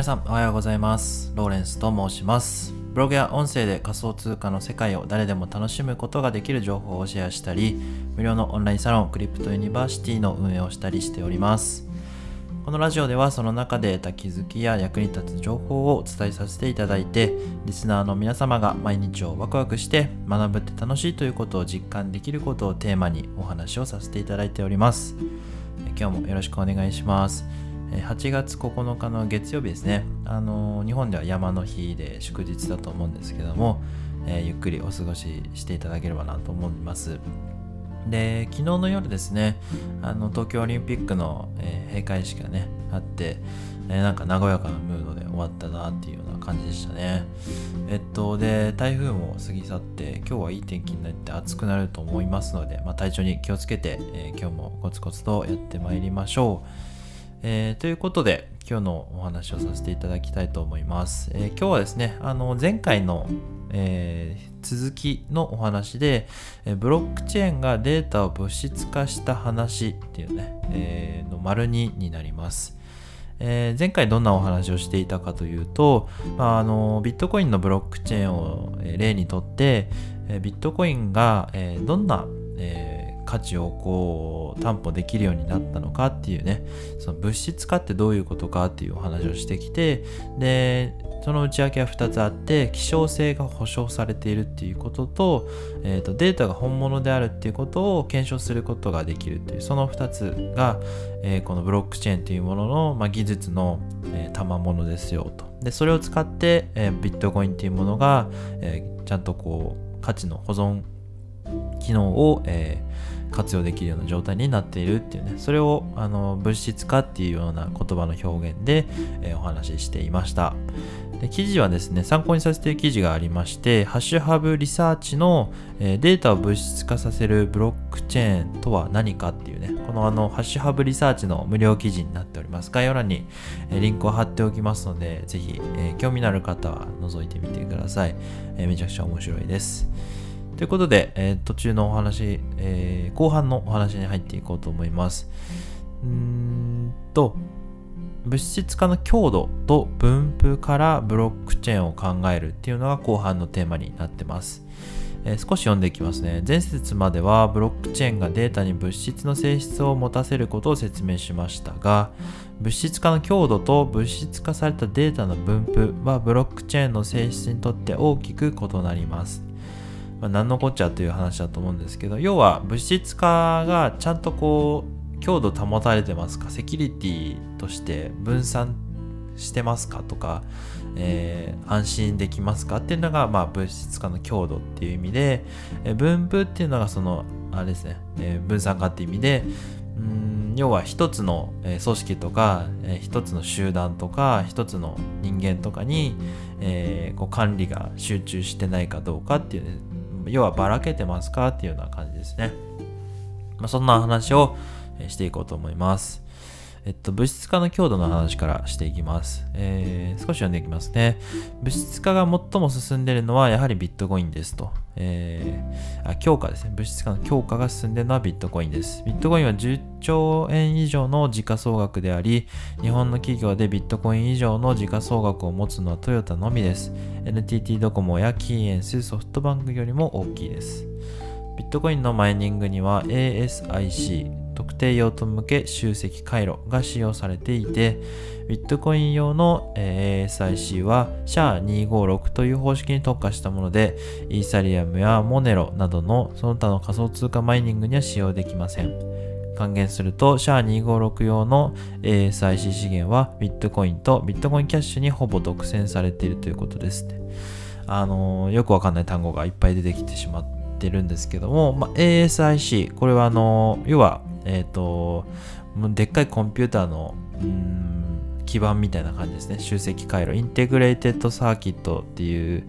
皆さんおはようございます。ローレンスと申します。ブログや音声で仮想通貨の世界を誰でも楽しむことができる情報をシェアしたり無料のオンラインサロンクリプトユニバーシティの運営をしたりしております。このラジオではその中で得た気づきや役に立つ情報をお伝えさせていただいてリスナーの皆様が毎日をワクワクして学ぶって楽しいということを実感できることをテーマにお話をさせていただいております。今日もよろしくお願いします。8月9日の月曜日ですね、あの日本では山の日で祝日だと思うんですけども、えー、ゆっくりお過ごししていただければなと思います。で昨日の夜ですねあの東京オリンピックの、えー、閉会式がねあって、えー、なんか和やかなムードで終わったなっていうような感じでしたね。えっとで台風も過ぎ去って今日はいい天気になって暑くなると思いますので、まあ、体調に気をつけて、えー、今日もコツコツとやってまいりましょう。えー、ということで今日のお話をさせていただきたいと思います。えー、今日はですねあの前回の、えー、続きのお話で、えブロックチェーンがデータを物質化した話っていうね、えの丸2になります。え、前回どんなお話をしていたかというと、まあ、あのビットコインのブロックチェーンを例にとって、えビットコインが、えどんな、え価値をこう担保できるようになったのかっていうねその物質化ってどういうことかっていうお話をしてきてでその内訳は2つあって希少性が保証されているっていうことと,、えーと、データが本物であるっていうことを検証することができるっていうその2つが、えー、このブロックチェーンというものの、まあ、技術の、えー、賜物ですよと。でそれを使って、えー、ビットコインっていうものが、えー、ちゃんとこう価値の保存機能を、えー、活用できるような状態になっているっていうね。それをあの物質化っていうような言葉の表現で、えー、お話ししていました。で記事はですね参考にさせている記事がありましてハッシュハブリサーチの、えー、データを物質化させるブロックチェーンとは何かっていうね。このあのハッシュハブリサーチの無料記事になっております。概要欄に、えー、リンクを貼っておきますのでぜひ、え興味のある方は覗いてみてください、えめちゃくちゃ面白いです。ということで、えー、途中のお話、えー、後半のお話に入っていこうと思います。うんと、物質化の強度と分布からブロックチェーンを考えるっていうのが後半のテーマになってます。えー、少し読んでいきますね。前節まではブロックチェーンがデータに物質の性質を持たせることを説明しましたが、物質化の強度と物質化されたデータの分布はブロックチェーンの性質にとって大きく異なります。まあ、何のこっちゃという話だと思うんですけど要は物質化がちゃんとこう強度保たれてますか？セキュリティとして分散してますかとか、えー、安心できますか？っていうのが、まあ、物質化の強度っていう意味で、えー、分布っていうのがそのあれですね、えー、分散化っていう意味でうん要は一つの組織とか一つの集団とか一つの人間とかに、えー、こう管理が集中してないかどうかっていう、ね、要はばらけてますか？っていうような感じですね。まあ、そんな話をしていこうと思います。えっと、物質化の強度の話からしていきます。えー、少し読んでいきますね。物質化が最も進んでいるのはやはりビットコインですと。えー、あ強化ですね。物質化の強化が進んでいるのはビットコインです。ビットコインは10兆円以上の時価総額であり、日本の企業でビットコイン以上の時価総額を持つのはトヨタのみです。NTT ドコモやキーエンス、ソフトバンクよりも大きいです。ビットコインのマイニングには ASIC、特定用途向け集積回路が使用されていて、ビットコイン用の ASIC は SHA-256 という方式に特化したもので、イーサリアムやモネロなどのその他の仮想通貨マイニングには使用できません。換言すると SHA-256 用の ASIC 資源はビットコインとビットコインキャッシュにほぼ独占されているということです。あの、よくわかんない単語がいっぱい出てきてしまってるんですけども、まあ、ASIC、これはあの、要はえっ、ー、と、でっかいコンピューターの、うん、基板みたいな感じですね。集積回路。 integrated circuit っていう、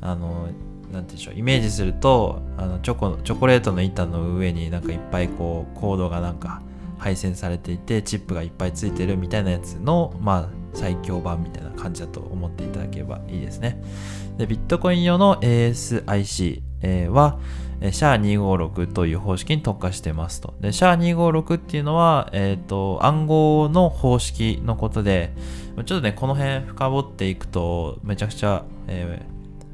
あの、なんていうんでしょう、イメージすると、あのチョコ、チョコレートの板の上になんかいっぱいこう、コードがなんか配線されていて、チップがいっぱいついてるみたいなやつの、まあ、最強版みたいな感じだと思っていただければいいですね。で、ビットコイン用の ASIC は、シャー256という方式に特化してますと。で、シャー256っていうのは、えっ、ー、と、暗号の方式のことで、ちょっとね、この辺深掘っていくと、めちゃくちゃ、え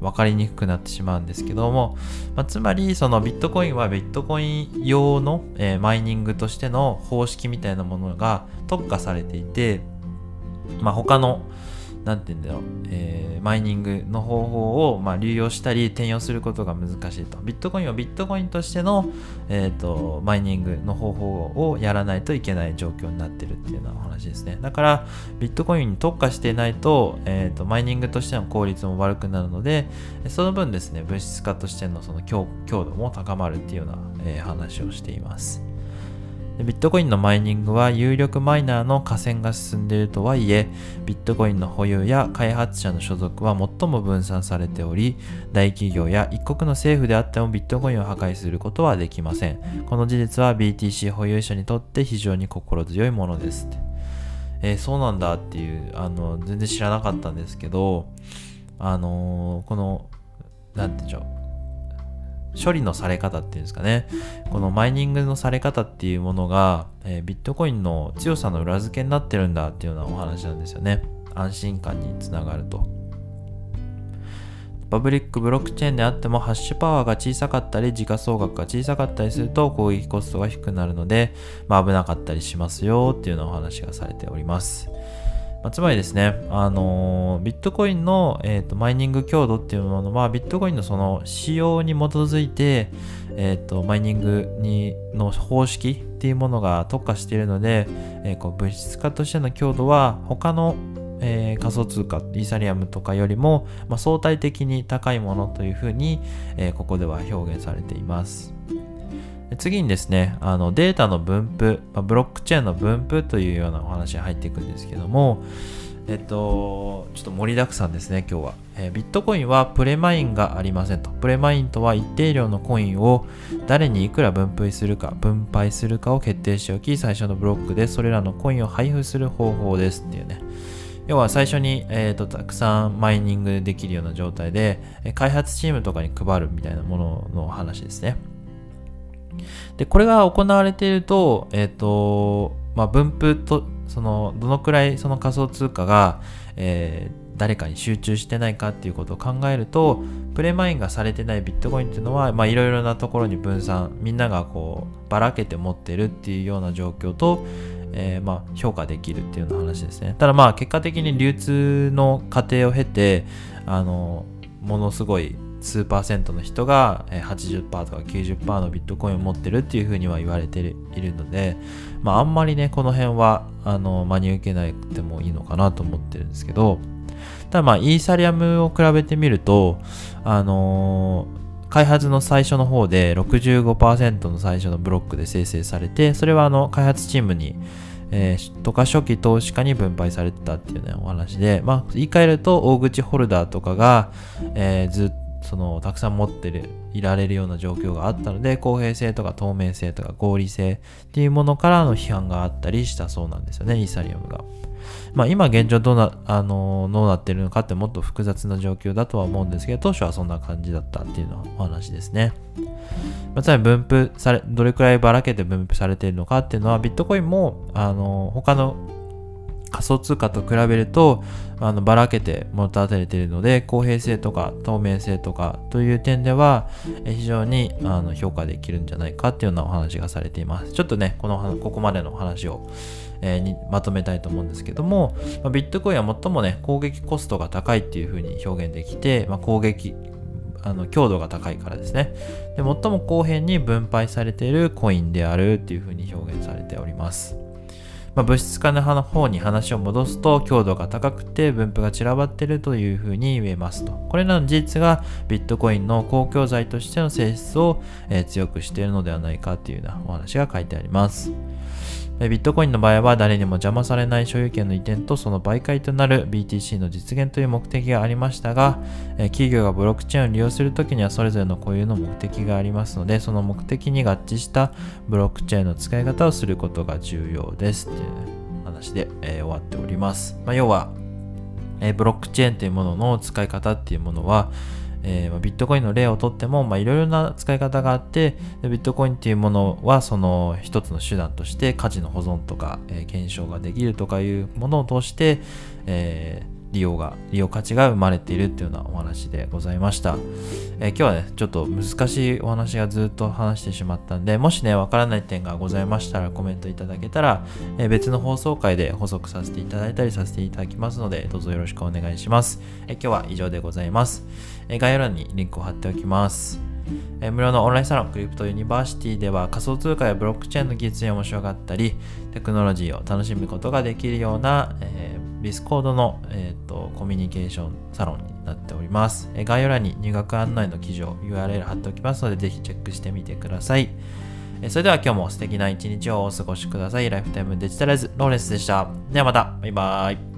ー、分かりにくくなってしまうんですけども、まあ、つまりそのビットコインはビットコイン用の、えー、マイニングとしての方式みたいなものが特化されていて、まあ、他の何て言うんだろう、えー、マイニングの方法を、まあ、流用したり転用することが難しいと。ビットコインはビットコインとしての、えーと、マイニングの方法をやらないといけない状況になってるっていうようなお話ですね。だから、ビットコインに特化していないと、えーと、マイニングとしての効率も悪くなるので、その分ですね、物質化としてのその強強度も高まるっていうような、えー、話をしています。ビットコインのマイニングは有力マイナーの河川が進んでいるとはいえ、ビットコインの保有や開発者の所属は最も分散されており、大企業や一国の政府であってもビットコインを破壊することはできません。この事実は BTC 保有者にとって非常に心強いものです。えー、そうなんだっていう、あの、全然知らなかったんですけど、あのー、この、なんて言うんでしょう。処理のされ方っていうんですかね。このマイニングのされ方っていうものが、えー、ビットコインの強さの裏付けになってるんだっていうようなお話なんですよね。安心感につながると。パブリックブロックチェーンであってもハッシュパワーが小さかったり時価総額が小さかったりすると攻撃コストが低くなるので、まあ、危なかったりしますよっていうようなお話がされております。まあ、つまりですね、あのー、ビットコインの、えーと、マイニング強度っていうものは、ビットコインのその仕様に基づいて、えーと、マイニングにの方式っていうものが特化しているので、えー、こう物質化としての強度は他の、えー、仮想通貨、イーサリアムとかよりも、まあ、相対的に高いものというふうに、えー、ここでは表現されています。次にですね、あのデータの分布、ま、ブロックチェーンの分布というようなお話が入っていくんですけども、えっと、ちょっと盛りだくさんですね、今日は。え、ビットコインはプレマインがありませんと。プレマインとは一定量のコインを誰にいくら分配するか、分配するかを決定しておき、最初のブロックでそれらのコインを配布する方法ですっていうね。要は最初に、えーと、たくさんマイニングできるような状態で、開発チームとかに配るみたいなものの話ですね。で、これが行われていると、えっ、ー、と、まあ、分布と、その、どのくらいその仮想通貨が、えー、誰かに集中してないかっていうことを考えると、プレマインがされてないビットコインっていうのは、ま、いろいろなところに分散、みんながこう、ばらけて持ってるっていうような状況と、えー、まあ、評価できるっていうような話ですね。ただまあ、結果的に流通の過程を経て、あの、ものすごい数パーセントの人が80%とか90%のビットコインを持ってるっていうふうには言われているので、まあ、あんまりね、この辺は、あの、真に受けなくてもいいのかなと思ってるんですけど、ただまあ、イーサリアムを比べてみると、あのー、開発の最初の方で65%の最初のブロックで生成されて、それはあの、開発チームに、えー、とか初期投資家に分配されてたっていうね、お話で、まあ、言い換えると、大口ホルダーとかが、えー、ずっそのたくさん持ってるいられるような状況があったので公平性とか透明性とか合理性っていうものからの批判があったりしたそうなんですよねイーサリアムが。まあ今現状どうな、あのどうなってるのかってもっと複雑な状況だとは思うんですけど当初はそんな感じだったっていうのはお話ですね。まあ、つまり分布され、どれくらいばらけて分布されているのかっていうのはビットコインもあの他の仮想通貨と比べるとあのばらけて持たれているので公平性とか透明性とかという点では非常にあの評価できるんじゃないかっていうようなお話がされています。ちょっとねこのここまでの話を、えー、にまとめたいと思うんですけども、まあ、ビットコインは最もね攻撃コストが高いっていうふうに表現できて、まあ、攻撃あの強度が高いからですね。で最も公平に分配されているコインであるっていうふうに表現されております。まあ、物質化の方に話を戻すと強度が高くて分布が散らばっているというふうに言えますと。これらの事実がビットコインの公共財としての性質を、え、強くしているのではないかというようなお話が書いてあります。ビットコインの場合は誰にも邪魔されない所有権の移転とその媒介となる BTC の実現という目的がありましたが、企業がブロックチェーンを利用するときにはそれぞれの固有の目的がありますので、その目的に合致したブロックチェーンの使い方をすることが重要ですっていう話で、え、終わっております。まあ、要は、え、ブロックチェーンというものの使い方っていうものは、えー、ビットコインの例をとっても、まあ、いろいろな使い方があってビットコインっていうものはその一つの手段として価値の保存とか、えー、検証ができるとかいうものを通して、えー利用が、利用価値が生まれているっていうようなお話でございました。えー、今日はね、ちょっと難しいお話がずっと話してしまったんで、もしね、わからない点がございましたらコメントいただけたら、えー、別の放送回で補足させていただいたりさせていただきますので、どうぞよろしくお願いします。えー、今日は以上でございます。え概要欄にリンクを貼っておきます。え無料のオンラインサロンクリプトユニバーシティでは仮想通貨やブロックチェーンの技術に面白かったりテクノロジーを楽しむことができるような、えー、ディスコードの、えーと、コミュニケーションサロンになっております、え概要欄に入学案内の記事を URL 貼っておきますのでぜひチェックしてみてください、えそれでは今日も素敵な一日をお過ごしください。ライフタイムデジタライズローレンスでした。ではまた。バイバイ。